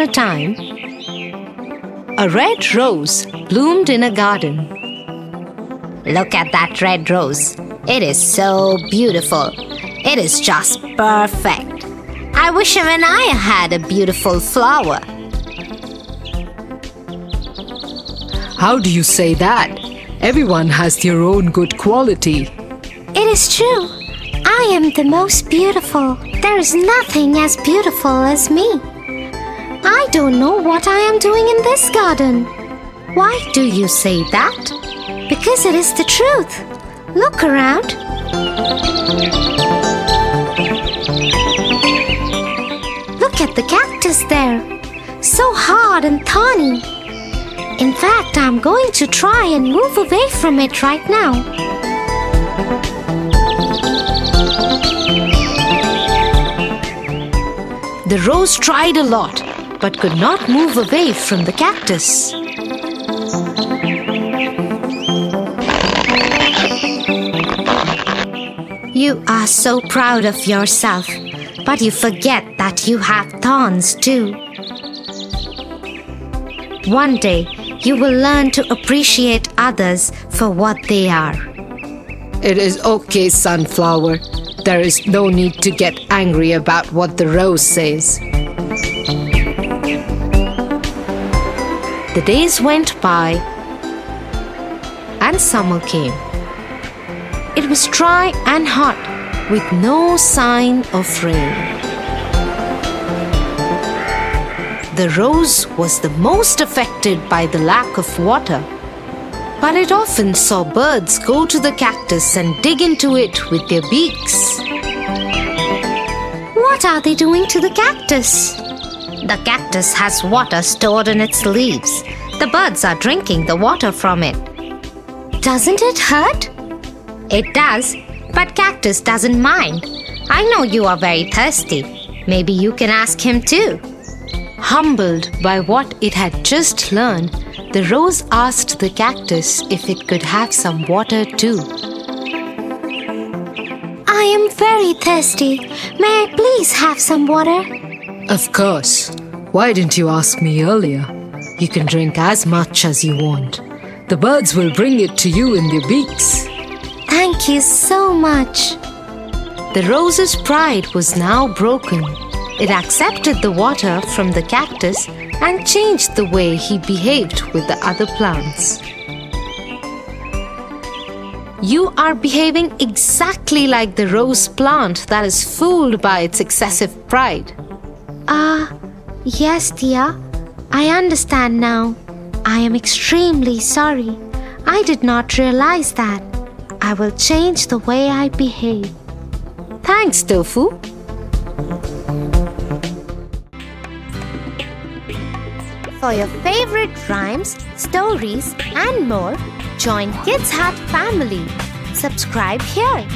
a time, a red rose bloomed in a garden. Look at that red rose. It is so beautiful. It is just perfect. I wish even I had a beautiful flower. How do you say that? Everyone has their own good quality. It is true. I am the most beautiful. There is nothing as beautiful as me. I don't know what I am doing in this garden. Why do you say that? Because it is the truth. Look around. Look at the cactus there. So hard and thorny. In fact, I'm going to try and move away from it right now. The rose tried a lot but could not move away from the cactus. You are so proud of yourself, but you forget that you have thorns too. One day, you will learn to appreciate others for what they are. It is okay, sunflower. There is no need to get angry about what the rose says. The days went by and summer came. It was dry and hot with no sign of rain. The rose was the most affected by the lack of water, but it often saw birds go to the cactus and dig into it with their beaks. What are they doing to the cactus? The cactus has water stored in its leaves. The birds are drinking the water from it. Doesn't it hurt? It does, but cactus doesn't mind. I know you are very thirsty. Maybe you can ask him too. Humbled by what it had just learned, the rose asked the cactus if it could have some water too. I am very thirsty. May I please have some water? Of course. Why didn't you ask me earlier? You can drink as much as you want. The birds will bring it to you in their beaks. Thank you so much. The rose's pride was now broken. It accepted the water from the cactus and changed the way he behaved with the other plants. You are behaving exactly like the rose plant that is fooled by its excessive pride. Ah, yes, dear. I understand now. I am extremely sorry. I did not realize that. I will change the way I behave. Thanks, Tofu. For your favorite rhymes, stories, and more, join Kids Hut family. Subscribe here.